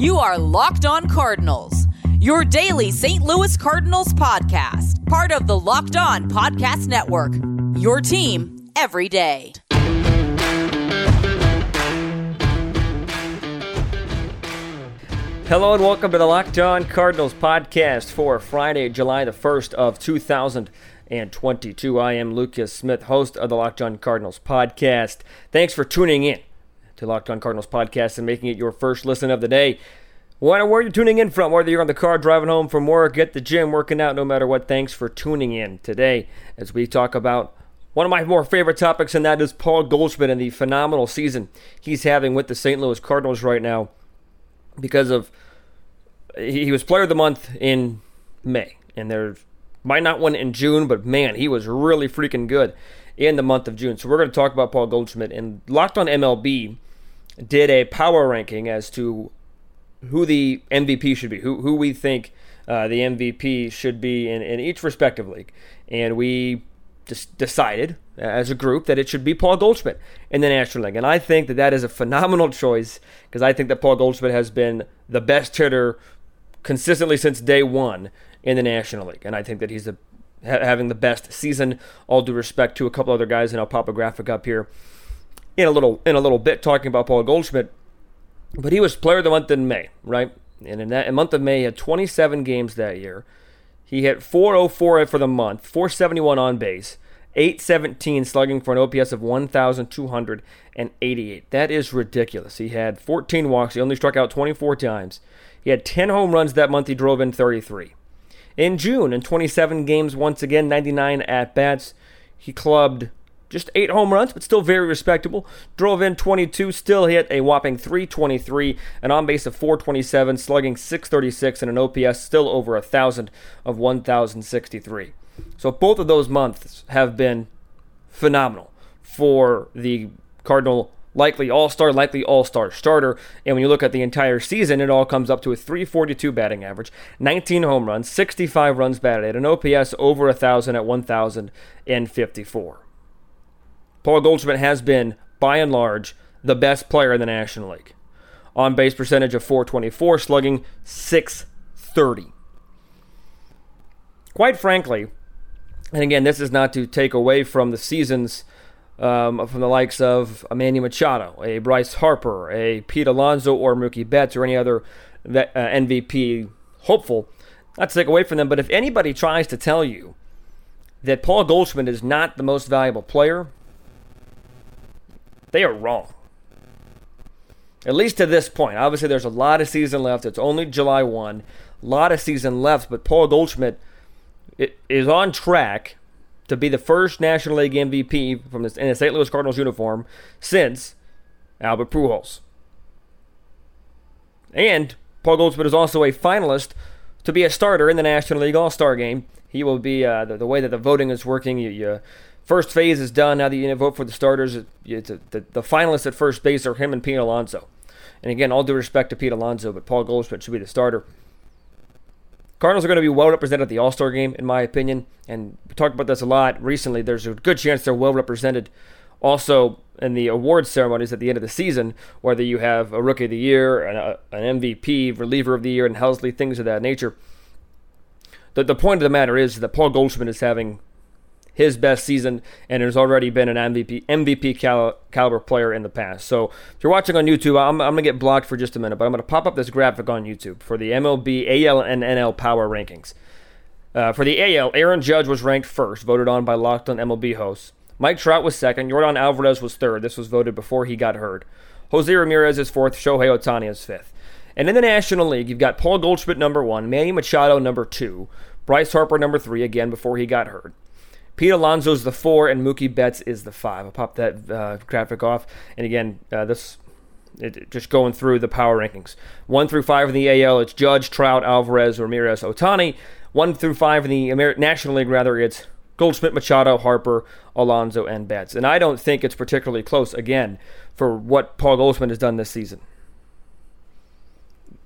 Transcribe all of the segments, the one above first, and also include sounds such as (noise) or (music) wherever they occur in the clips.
You are Locked On Cardinals, your daily St. Louis Cardinals podcast, part of the Locked On Podcast Network. Your team every day. Hello and welcome to the Locked On Cardinals podcast for Friday, July the 1st of 2022. I am Lucas Smith, host of the Locked On Cardinals podcast. Thanks for tuning in to Locked On Cardinals podcast and making it your first listen of the day. Where you're tuning in from, whether you're on the car driving home from work, at the gym, working out, no matter what, thanks for tuning in today as we talk about one of my more favorite topics, and that is Paul Goldschmidt and the phenomenal season he's having with the St. Louis Cardinals right now because of he was player of the month in May, and there might not win in June, but man, he was really freaking good in the month of June. So we're going to talk about Paul Goldschmidt and Locked on MLB did a power ranking as to who the MVP should be, who who we think uh, the MVP should be in, in each respective league, and we just decided as a group that it should be Paul Goldschmidt in the National League, and I think that that is a phenomenal choice because I think that Paul Goldschmidt has been the best hitter consistently since day one in the National League, and I think that he's the, ha- having the best season. All due respect to a couple other guys, and I'll pop a graphic up here in a little in a little bit talking about Paul Goldschmidt. But he was player of the month in May, right? And in that month of May, he had 27 games that year. He hit 404 for the month, 471 on base, 817 slugging for an OPS of 1,288. That is ridiculous. He had 14 walks. He only struck out 24 times. He had 10 home runs that month. He drove in 33. In June, in 27 games, once again, 99 at bats, he clubbed just eight home runs, but still very respectable. Drove in 22, still hit a whopping 323, an on base of 427, slugging 636, and an OPS still over a thousand of 1,063. So both of those months have been phenomenal for the Cardinal likely all star, likely all star starter. And when you look at the entire season, it all comes up to a 342 batting average, 19 home runs, 65 runs batted, an OPS over 1,000 at 1,054. Paul Goldschmidt has been, by and large, the best player in the National League. On base percentage of 424, slugging 630. Quite frankly, and again, this is not to take away from the seasons um, from the likes of a Manny Machado, a Bryce Harper, a Pete Alonso, or Mookie Betts, or any other uh, MVP hopeful. Not to take away from them, but if anybody tries to tell you that Paul Goldschmidt is not the most valuable player, they are wrong. At least to this point. Obviously, there's a lot of season left. It's only July 1. A lot of season left, but Paul Goldschmidt is on track to be the first National League MVP from this, in a St. Louis Cardinals uniform since Albert Pujols. And Paul Goldschmidt is also a finalist to be a starter in the National League All Star game. He will be uh, the, the, way that the voting is working. You, you First phase is done. Now that you vote for the starters, it's a, the, the finalists at first base are him and Pete Alonso. And again, all due respect to Pete Alonso, but Paul Goldschmidt should be the starter. Cardinals are going to be well represented at the All Star game, in my opinion. And we talked about this a lot recently. There's a good chance they're well represented also in the awards ceremonies at the end of the season, whether you have a Rookie of the Year, an, uh, an MVP, Reliever of the Year, and Helsley, things of that nature. The, the point of the matter is that Paul Goldschmidt is having his best season and has already been an MVP MVP cal- caliber player in the past. So if you're watching on YouTube, I'm, I'm going to get blocked for just a minute, but I'm going to pop up this graphic on YouTube for the MLB, AL, and NL power rankings. Uh, for the AL, Aaron Judge was ranked first, voted on by Locked on MLB hosts. Mike Trout was second. Jordan Alvarez was third. This was voted before he got hurt. Jose Ramirez is fourth. Shohei Ohtani is fifth. And in the National League, you've got Paul Goldschmidt number one, Manny Machado number two, Bryce Harper number three, again before he got hurt. Pete Alonso's the four, and Mookie Betts is the five. I'll pop that uh, graphic off. And again, uh, this it, just going through the power rankings. One through five in the AL, it's Judge, Trout, Alvarez, Ramirez, Ohtani. One through five in the Amer- National League, rather, it's Goldschmidt, Machado, Harper, Alonso, and Betts. And I don't think it's particularly close, again, for what Paul Goldschmidt has done this season.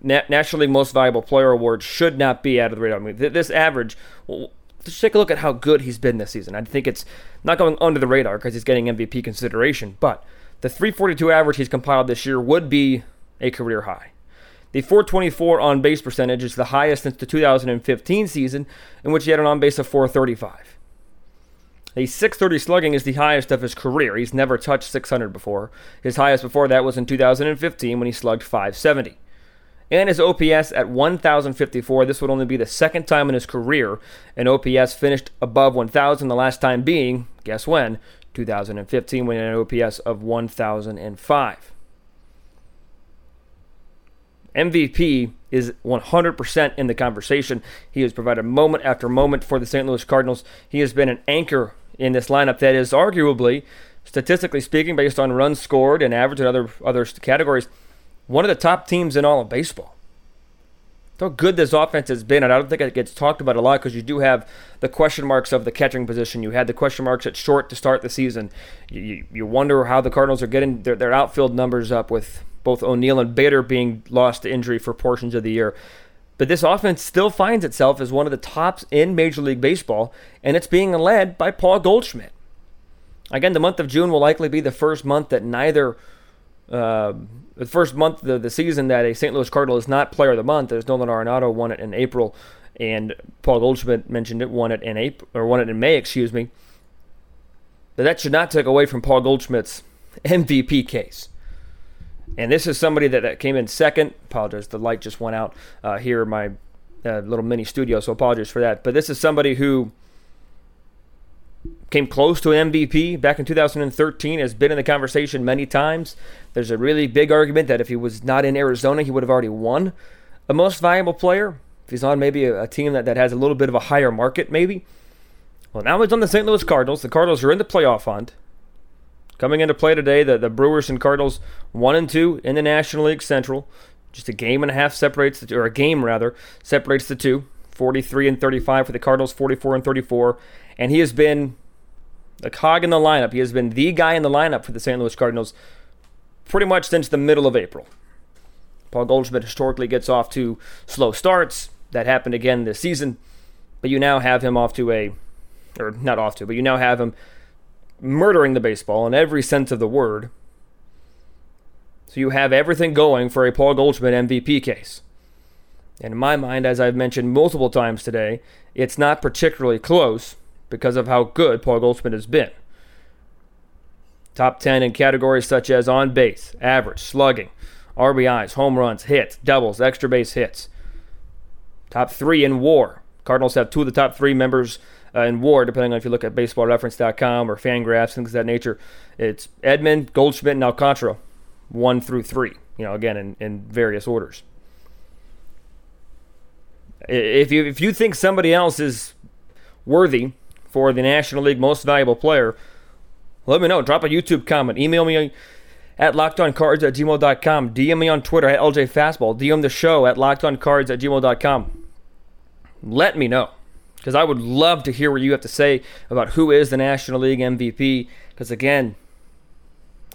Na- National League Most Valuable Player Award should not be out of the radar. I mean, th- this average, well, just take a look at how good he's been this season. I think it's not going under the radar because he's getting MVP consideration, but the 342 average he's compiled this year would be a career high. The 424 on base percentage is the highest since the 2015 season, in which he had an on base of 435. The 630 slugging is the highest of his career. He's never touched 600 before. His highest before that was in 2015 when he slugged 570. And his OPS at 1,054. This would only be the second time in his career an OPS finished above 1,000, the last time being, guess when? 2015 when an OPS of 1,005. MVP is 100% in the conversation. He has provided moment after moment for the St. Louis Cardinals. He has been an anchor in this lineup that is arguably, statistically speaking, based on runs scored and average and other other categories, one of the top teams in all of baseball. How good this offense has been, and I don't think it gets talked about a lot because you do have the question marks of the catching position. You had the question marks at short to start the season. You, you wonder how the Cardinals are getting their, their outfield numbers up with both O'Neill and Bader being lost to injury for portions of the year. But this offense still finds itself as one of the tops in Major League Baseball, and it's being led by Paul Goldschmidt. Again, the month of June will likely be the first month that neither, uh, the first month of the season that a St. Louis Cardinal is not Player of the Month. As Nolan Arenado won it in April, and Paul Goldschmidt mentioned it, won it in April or won it in May, excuse me. But that should not take away from Paul Goldschmidt's (laughs) MVP case. And this is somebody that, that came in second. Apologize, the light just went out uh, here in my uh, little mini studio, so apologies for that. But this is somebody who came close to an MVP back in 2013, has been in the conversation many times. There's a really big argument that if he was not in Arizona, he would have already won a most valuable player. If he's on maybe a, a team that, that has a little bit of a higher market, maybe. Well, now he's on the St. Louis Cardinals. The Cardinals are in the playoff hunt. Coming into play today, the, the Brewers and Cardinals one and two in the National League Central. Just a game and a half separates the or a game rather separates the two. 43 and 35 for the Cardinals, 44 and 34, and he has been a cog in the lineup. He has been the guy in the lineup for the St. Louis Cardinals pretty much since the middle of April. Paul Goldschmidt historically gets off to slow starts. That happened again this season, but you now have him off to a, or not off to, but you now have him murdering the baseball in every sense of the word. So you have everything going for a Paul Goldschmidt MVP case. And in my mind, as I've mentioned multiple times today, it's not particularly close because of how good Paul Goldschmidt has been. Top 10 in categories such as on base, average, slugging, RBIs, home runs, hits, doubles, extra base hits. Top three in war. Cardinals have two of the top three members uh, in war, depending on if you look at baseballreference.com or Fangraphs, things of that nature. It's Edman, Goldschmidt, and Alcantara, one through three. You know, again in, in various orders. If you if you think somebody else is worthy for the National League Most Valuable Player, let me know. Drop a YouTube comment. Email me at lockedoncards at gmail.com. DM me on Twitter at LJ Fastball. DM the show at lockedoncards at gmail.com. Let me know because I would love to hear what you have to say about who is the National League MVP. Because again,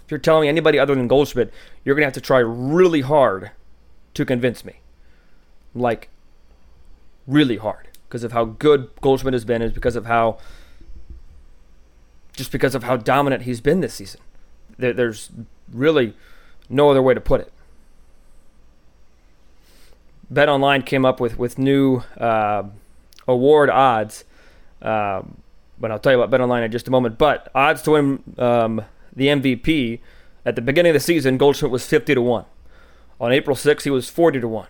if you're telling me anybody other than Goldschmidt, you're going to have to try really hard to convince me. Like, really hard. Because of how good Goldschmidt has been, is because of how, just because of how dominant he's been this season. There, there's really no other way to put it. BetOnline came up with with new uh, award odds. Um, but I'll tell you about BetOnline in just a moment. But odds to win um, the MVP at the beginning of the season, Goldschmidt was 50 to 1. On April 6th, he was 40 to 1.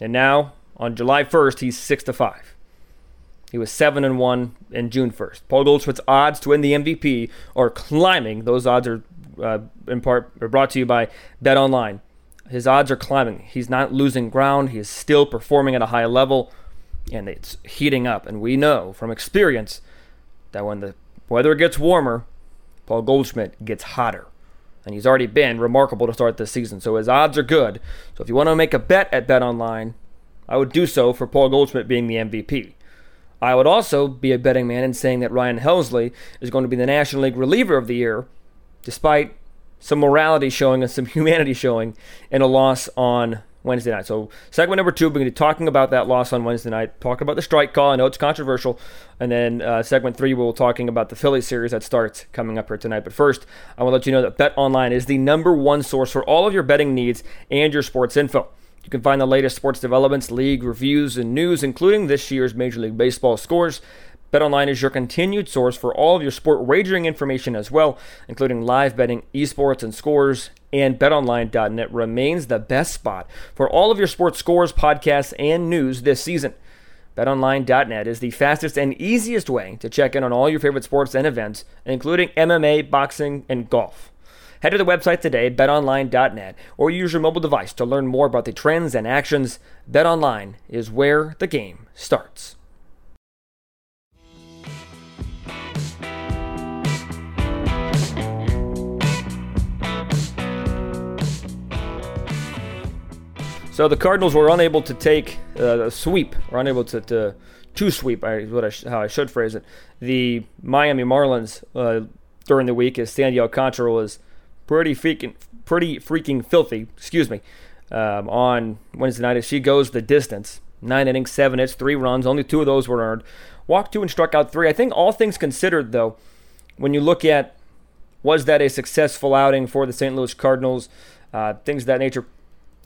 And now, on July 1st, he's 6 to 5. He was 7 and 1 in June 1st. Paul Goldschmidt's odds to win the MVP are climbing. Those odds are uh, in part are brought to you by BetOnline. His odds are climbing. He's not losing ground. He is still performing at a high level, and it's heating up. And we know from experience that when the weather gets warmer, Paul Goldschmidt gets hotter. And he's already been remarkable to start this season. So his odds are good. So if you want to make a bet at BetOnline, I would do so for Paul Goldschmidt being the MVP. I would also be a betting man in saying that Ryan Helsley is going to be the National League reliever of the year, despite some morality showing and some (laughs) humanity showing in a loss on Wednesday night. So, segment number two, we're going to be talking about that loss on Wednesday night, talking about the strike call. I know it's controversial. And then uh, segment three, we'll be talking about the Philly series that starts coming up here tonight. But first, I want to let you know that BetOnline is the number one source for all of your betting needs and your sports info. You can find the latest sports developments, league reviews, and news, including this year's Major League Baseball scores. BetOnline is your continued source for all of your sport wagering information as well, including live betting, esports, and scores. And betonline.net remains the best spot for all of your sports scores, podcasts, and news this season. BetOnline.net is the fastest and easiest way to check in on all your favorite sports and events, including MMA, boxing, and golf. Head to the website today, betonline.net, or use your mobile device to learn more about the trends and actions. BetOnline is where the game starts. So the Cardinals were unable to take uh, a sweep, or unable to, to, to sweep, is what I sh- how I should phrase it, the Miami Marlins uh, during the week as Sandy Alcantara was pretty freaking, pretty freaking filthy, excuse me, um, on Wednesday night as she goes the distance. Nine innings, seven hits, three runs, only two of those were earned. Walked two and struck out three. I think all things considered, though, when you look at was that a successful outing for the St. Louis Cardinals, uh, things of that nature,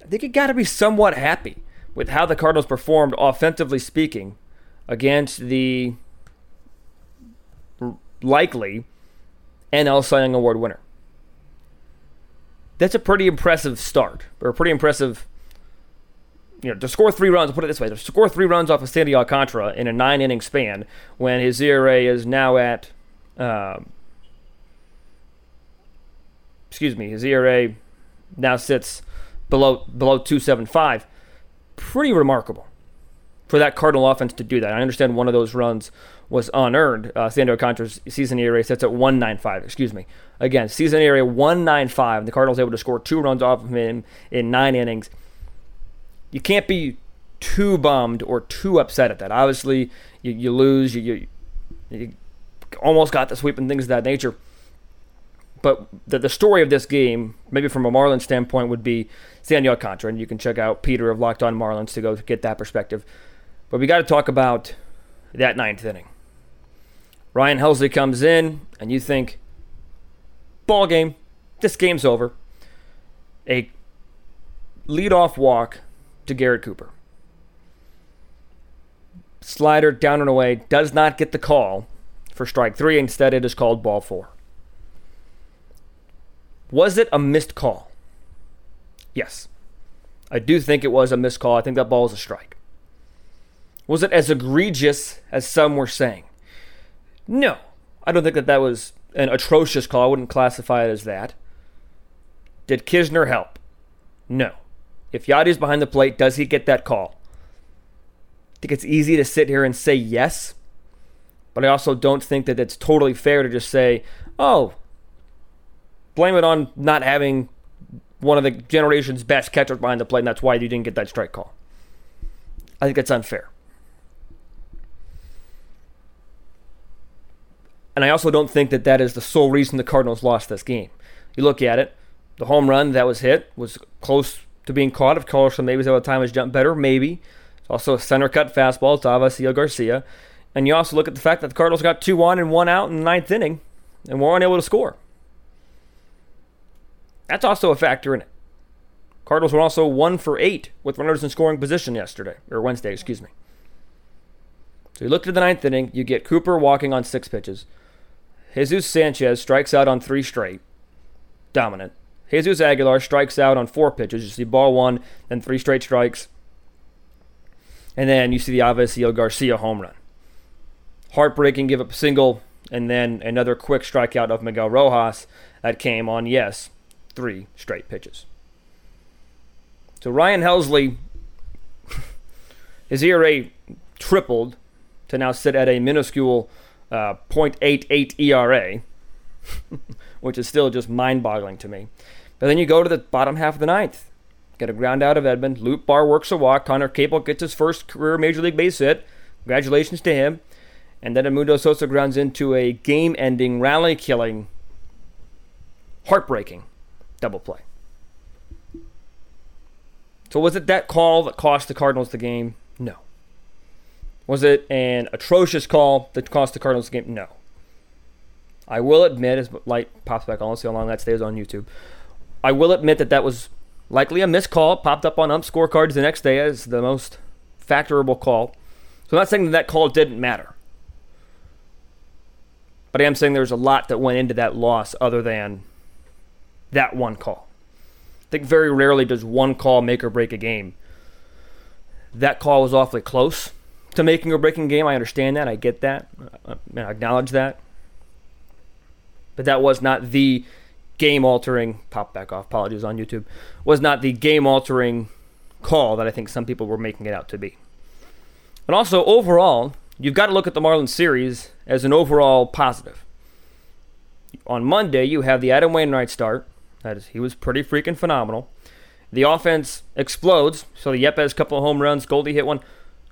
I think you got to be somewhat happy with how the Cardinals performed, offensively speaking, against the likely NL Cy Young Award winner. That's a pretty impressive start, or a pretty impressive, you know, to score three runs. I'll put it this way: to score three runs off of Sandy Alcantara in a nine-inning span, when his ERA is now at, um, excuse me, his ERA now sits below below 275. Pretty remarkable for that Cardinal offense to do that. I understand one of those runs was unearned. Uh, Sandy Alcantara's season ERA sets at 195. Excuse me. Again, season ERA 195. The Cardinals able to score two runs off of him in nine innings. You can't be too bummed or too upset at that. Obviously, you, you lose. You, you, you almost got the sweep and things of that nature. But the, the story of this game, maybe from a Marlins standpoint, would be Sandy Alcantara, and you can check out Peter of Locked On Marlins to go get that perspective. But we got to talk about that ninth inning. Ryan Helsley comes in, and you think, ball game, this game's over. A leadoff walk to Garrett Cooper. Slider down and away, does not get the call for strike three. Instead, it is called ball four. Was it a missed call? Yes. I do think it was a missed call. I think that ball was a strike. Was it as egregious as some were saying? No. I don't think that that was an atrocious call. I wouldn't classify it as that. Did Knizner help? No. If Yadi's behind the plate, does he get that call? I think it's easy to sit here and say yes, but I also don't think that it's totally fair to just say, oh, blame it on not having one of the generation's best catchers behind the plate, and that's why you didn't get that strike call. I think it's unfair. And I also don't think that that is the sole reason the Cardinals lost this game. You look at it, the home run that was hit was close to being caught. Of course, so maybe the time has jumped better, maybe. It's also a center cut fastball to Avisail Garcia. And you also look at the fact that the Cardinals got two on and one out in the ninth inning and were unable to score. That's also a factor in it. Cardinals were also one for eight with runners in scoring position yesterday, or Wednesday, excuse me. So you look at the ninth inning, you get Cooper walking on six pitches. Jesus Sanchez strikes out on three straight, dominant. Jesus Aguilar strikes out on four pitches. You see ball one, then three straight strikes. And then you see the Avisail Garcia home run. Heartbreaking, give up a single, and then another quick strikeout of Miguel Rojas that came on, yes, three straight pitches. So Ryan Helsley, (laughs) his ERA tripled to now sit at a minuscule uh, 0.88 ERA, (laughs) which is still just mind boggling to me. But then you go to the bottom half of the ninth. Get a ground out of Edman. Nootbaar works a walk. Conner Capel gets his first career major league base hit. Congratulations to him. And then Edmundo Sosa grounds into a game ending, rally killing, heartbreaking double play. So was it that call that cost the Cardinals the game? No. Was it an atrocious call that cost the Cardinals the game? No. I will admit, as light pops back on, see how long that stays on YouTube. I will admit that that was likely a missed call. Popped up on ump scorecards the next day as the most factorable call. So I'm not saying that that call didn't matter. But I am saying there's a lot that went into that loss other than that one call. I think very rarely does one call make or break a game. That call was awfully close to making or breaking game. I understand that. I get that. Uh, uh, I acknowledge that. But that was not the game altering pop back off apologies on youtube was not the game altering call that i think some people were making it out to be and also overall you've got to look at the marlins series as an overall positive on monday you have the adam wainwright start that is he was pretty freaking phenomenal the offense explodes so the yepez couple of home runs goldie hit one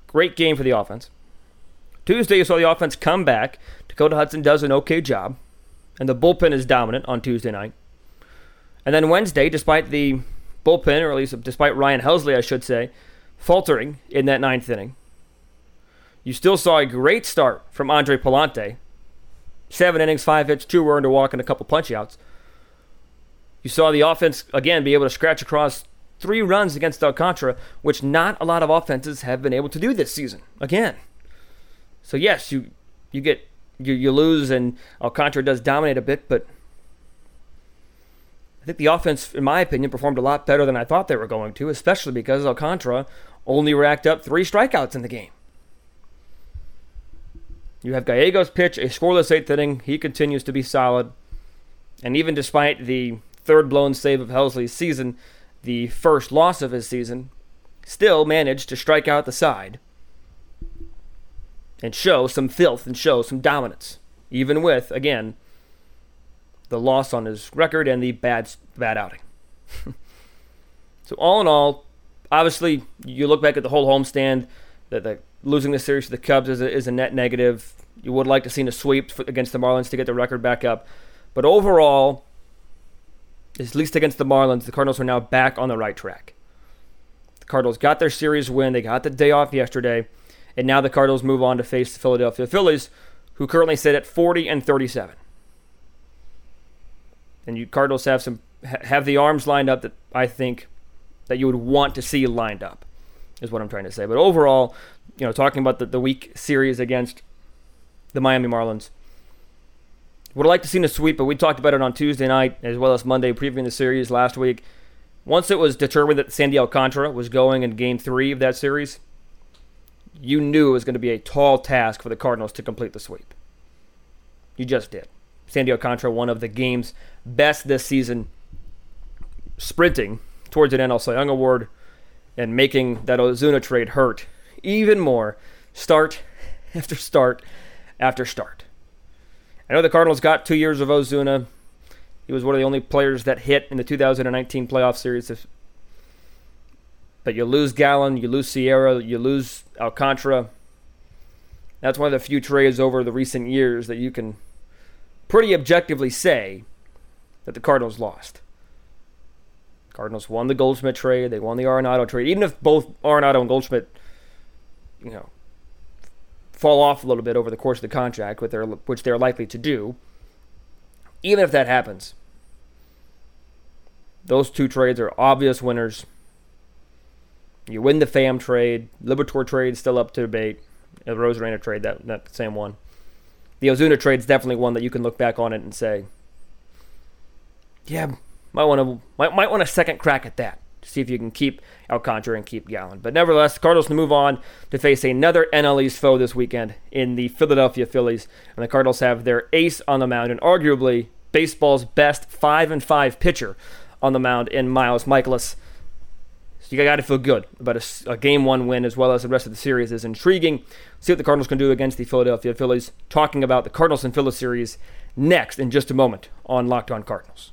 great game for the offense tuesday you saw the offense come back dakota hudson does an okay job and the bullpen is dominant on Tuesday night. And then Wednesday, despite the bullpen, or at least despite Ryan Helsley, I should say, faltering in that ninth inning, you still saw a great start from Andre Pallante. Seven innings, five hits, two earned, a walk, and a couple punchouts. You saw the offense, again, be able to scratch across three runs against Alcantara, which not a lot of offenses have been able to do this season. Again. So, yes, you, you get you, you lose and Alcantara does dominate a bit, but I think the offense, in my opinion, performed a lot better than I thought they were going to, especially because Alcantara only racked up three strikeouts in the game. You have Gallegos pitch a scoreless eighth inning. He continues to be solid. And even despite the third blown save of Helsley's season, the first loss of his season, still managed to strike out the side and show some filth and show some dominance, even with, again, the loss on his record and the bad, bad outing. (laughs) so, all in all, obviously, you look back at the whole homestand, that the, losing the series to the Cubs is a, is a net negative. You would like to see a sweep against the Marlins to get the record back up. But overall, at least against the Marlins, the Cardinals are now back on the right track. The Cardinals got their series win. They got the day off yesterday. And now the Cardinals move on to face the Philadelphia Phillies, who currently sit at 40 and 37. And you Cardinals have some have the arms lined up that I think that you would want to see lined up, is what I'm trying to say. But overall, you know, talking about the, the week series against the Miami Marlins, would have liked to see a sweep, but we talked about it on Tuesday night as well as Monday, previewing the series last week. Once it was determined that Sandy Alcantara was going in game three of that series, you knew it was going to be a tall task for the Cardinals to complete the sweep. You just did. Sandy Alcantara, one of the game's best this season, sprinting towards an NL Cy Young Award and making that Ozuna trade hurt even more, start (laughs) after start after start. I know the Cardinals got two years of Ozuna. He was one of the only players that hit in the 2019 playoff series but you lose Gallen, you lose Sierra, you lose Alcantara. That's one of the few trades over the recent years that you can pretty objectively say that the Cardinals lost. Cardinals won the Goldschmidt trade, they won the Arenado trade. Even if both Arenado and Goldschmidt, you know, fall off a little bit over the course of the contract, which they're, which they're likely to do, even if that happens, those two trades are obvious winners you win the FAM trade. Liberatore trade still up to debate. The Arozarena trade, that, that same one. The Ozuna trade is definitely one that you can look back on it and say, yeah, might want to might, might want a second crack at that see if you can keep Alcantara and keep Gallen. But nevertheless, the Cardinals move on to face another NL East foe this weekend in the Philadelphia Phillies, and the Cardinals have their ace on the mound and arguably baseball's best five and five pitcher on the mound in Miles Mikolas you got to feel good about a, a, game one win as well as the rest of the series is intriguing. See what the Cardinals can do against the Philadelphia Phillies. Talking about the Cardinals and Phillies series next in just a moment on Locked On Cardinals.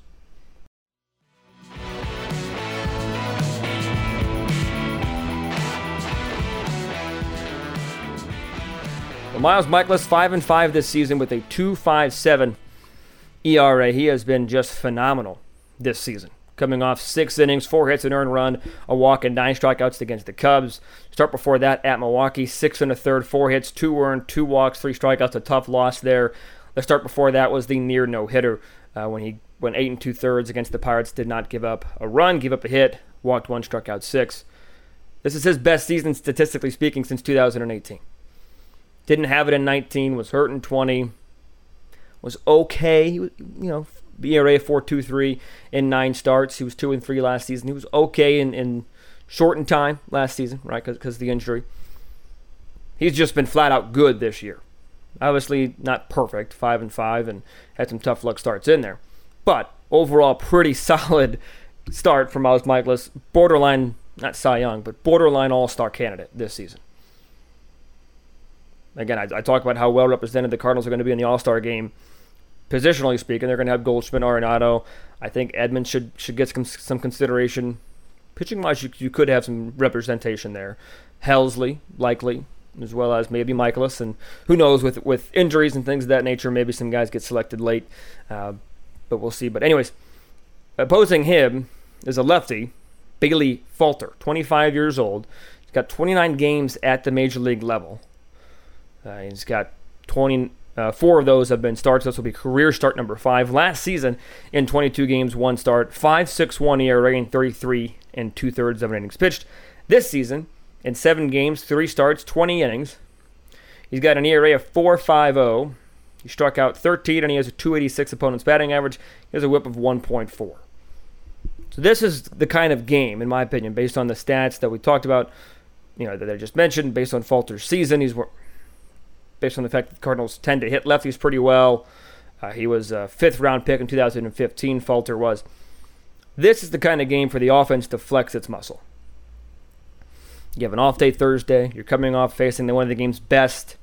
Well, Miles Mikolas five and five this season with a 2.57 ERA. He has been just phenomenal this season. coming off six innings, four hits, an earned run, a walk, and nine strikeouts against the Cubs. Start before that at Milwaukee, six and a third, four hits, two earned, two walks, three strikeouts, a tough loss there. The start before that was the near no hitter uh, when he went eight and two thirds against the Pirates, did not give up a run, gave up a hit, walked one, struck out six. This is his best season statistically speaking since 2018. Didn't have it in 19, was hurt in 20, was okay. He was, you know, ERA 4.23 in nine starts. He was two and three last season. He was okay in, in shortened time last season, right? Because the injury. He's just been flat out good this year. Obviously not perfect, five and five, and had some tough luck starts in there, but overall pretty (laughs) solid start for Miles Mikolas. Borderline, not Cy Young, but borderline All Star candidate this season. Again, I, I talk about how well represented the Cardinals are going to be in the All Star game positionally speaking, they're going to have Goldschmidt, Arenado. I think Edmonds should should get some, some consideration. Pitching wise, you, you could have some representation there. Helsley, likely, as well as maybe Mikolas, and who knows with with injuries and things of that nature, maybe some guys get selected late, uh, but we'll see. But anyways, opposing him is a lefty, Bailey Falter, 25 years old. He's got 29 games at the major league level. Uh, he's got 20 uh, four of those have been starts. This will be career start number five. Last season, in 22 games, one start, 5.61 ERA, and 33 and two thirds of an innings pitched. This season, in seven games, three starts, 20 innings. He's got an ERA of 4.50. He struck out 13, and he has a 286 opponent's batting average. He has a WHIP of 1.4. So this is the kind of game, in my opinion, based on the stats that we talked about, you know, that I just mentioned, based on Falter's season. He's based on the fact that the Cardinals tend to hit lefties pretty well. Uh, he was a fifth round pick in 2015, Falter was. This is the kind of game for the offense to flex its muscle. You have an off day Thursday. You're coming off facing one of the game's best.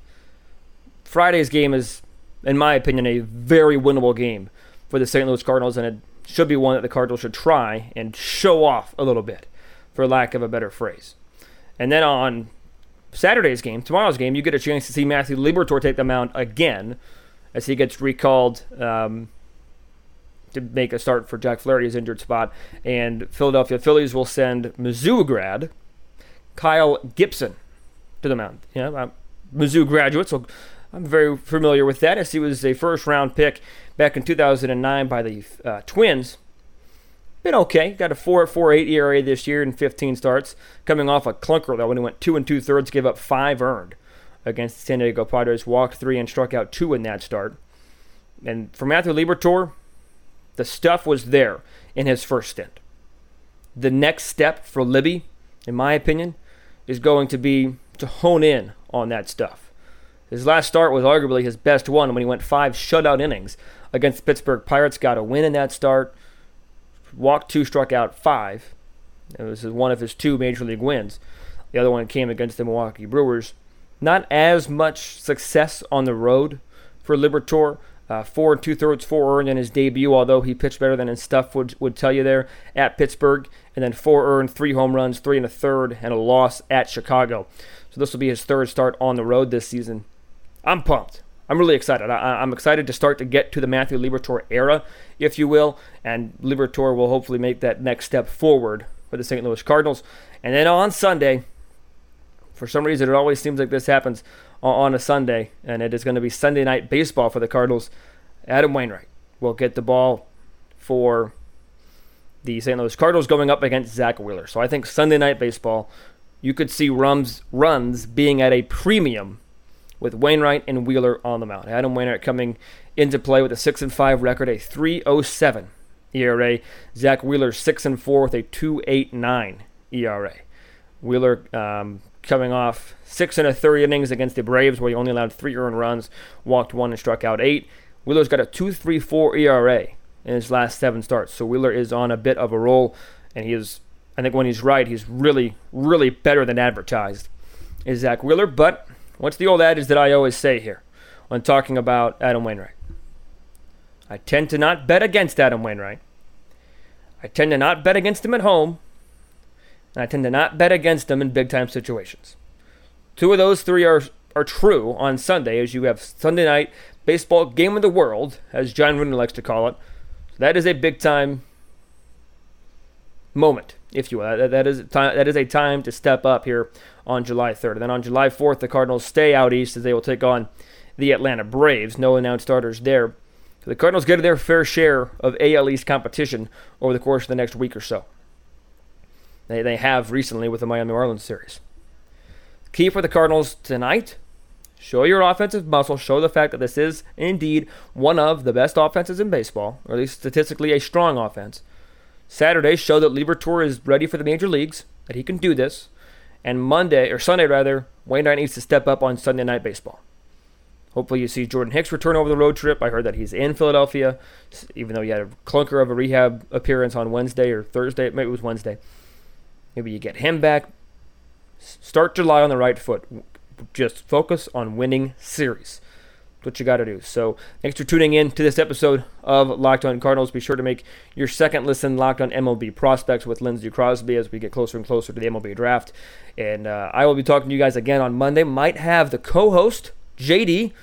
Friday's game is, in my opinion, a very winnable game for the St. Louis Cardinals, and it should be one that the Cardinals should try and show off a little bit, for lack of a better phrase. And then on Saturday's game, tomorrow's game, you get a chance to see Matthew Liberatore take the mound again as he gets recalled um, to make a start for Jack Flaherty's injured spot. And Philadelphia Phillies will send Mizzou grad Kyle Gibson to the mound. Yeah, I'm Mizzou graduate, so I'm very familiar with that as he was a first round pick back in 2009 by the uh, Twins been okay. Got a 4.48 ERA this year in 15 starts. Coming off a clunker though when he went two and two thirds, gave up five earned against the San Diego Padres. Walked three and struck out two in that start. And for Matthew Liberatore, the stuff was there in his first stint. The next step for Libby, in my opinion, is going to be to hone in on that stuff. His last start was arguably his best one when he went five shutout innings against the Pittsburgh Pirates. Got a win in that start walked two, struck out five. It was one of his two major league wins. The other one came against the Milwaukee Brewers. Not as much success on the road for Liberatore. Uh, four and two thirds, four earned in his debut, although he pitched better than his stuff would, would tell you there at Pittsburgh. And then four earned, three home runs, three and a third, and a loss at Chicago. So this will be his third start on the road this season. I'm pumped. I'm really excited. I, am excited to start to get to the Matthew Liberatore era, if you will, and Liberatore will hopefully make that next step forward for the St. Louis Cardinals. And then on Sunday, for some reason, it always seems like this happens on a Sunday, and it is going to be Sunday night baseball for the Cardinals. Adam Wainwright will get the ball for the St. Louis Cardinals going up against Zack Wheeler. So I think Sunday night baseball, you could see runs being at a premium with Wainwright and Wheeler on the mound. Adam Wainwright coming into play with a 6 and 5 record, a 307 ERA. Zack Wheeler 6 and 4 with a 289 ERA. Wheeler um, coming off six and a third innings against the Braves, where he only allowed three earned runs, walked one, and struck out eight. Wheeler's got a 2.34 ERA in his last seven starts, so Wheeler is on a bit of a roll, and he is. I think when he's right, he's really, really better than advertised. Is Zack Wheeler, but What's the old adage that I always say here when talking about Adam Wainwright? I tend to not bet against Adam Wainwright. I tend to not bet against him at home. And I tend to not bet against him in big time situations. Two of those three are, are true on Sunday, as you have Sunday night baseball game of the world, as John Rooney likes to call it. that is a big time moment, if you will. That, that is time, that is a time to step up here on July 3rd. And then on July 4th, the Cardinals stay out east as they will take on the Atlanta Braves. No announced starters there. So the Cardinals get their fair share of AL East competition over the course of the next week or so. They, they have recently with the Miami Marlins series. Key for the Cardinals tonight show your offensive muscle, show the fact that this is indeed one of the best offenses in baseball, or at least statistically a strong offense. Saturday, show that Liberatore is ready for the major leagues, that he can do this. And Monday, or Sunday rather, Wainwright needs to step up on Sunday night baseball. Hopefully, you see Jordan Hicks return over the road trip. I heard that he's in Philadelphia, even though he had a clunker of a rehab appearance on Wednesday or Thursday. Maybe it was Wednesday. Maybe you get him back. Start July on the right foot. Just focus on winning series. What you got to do. So, thanks for tuning in to this episode of Locked On Cardinals. Be sure to make your second listen Locked On MLB Prospects with Lindsey Crosby as we get closer and closer to the MLB draft. And uh, I will be talking to you guys again on Monday. Might have the co host JD,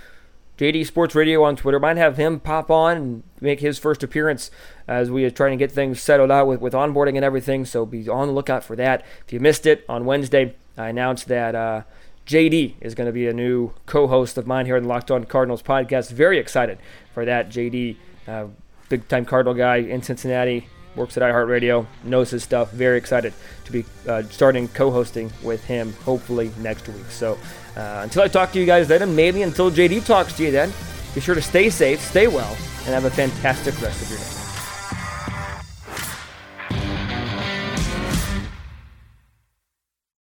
JD Sports Radio on Twitter. Might have him pop on and make his first appearance as we are trying to get things settled out with, with onboarding and everything. So be on the lookout for that. If you missed it on Wednesday, I announced that uh, JD is going to be a new co host of mine here on the Locked On Cardinals podcast. Very excited for that. JD, uh, big time Cardinal guy in Cincinnati, works at iHeartRadio, knows his stuff. Very excited to be uh, starting co hosting with him hopefully next week. So uh, until I talk to you guys then, and maybe until JD talks to you then, be sure to stay safe, stay well, and have a fantastic rest of your day.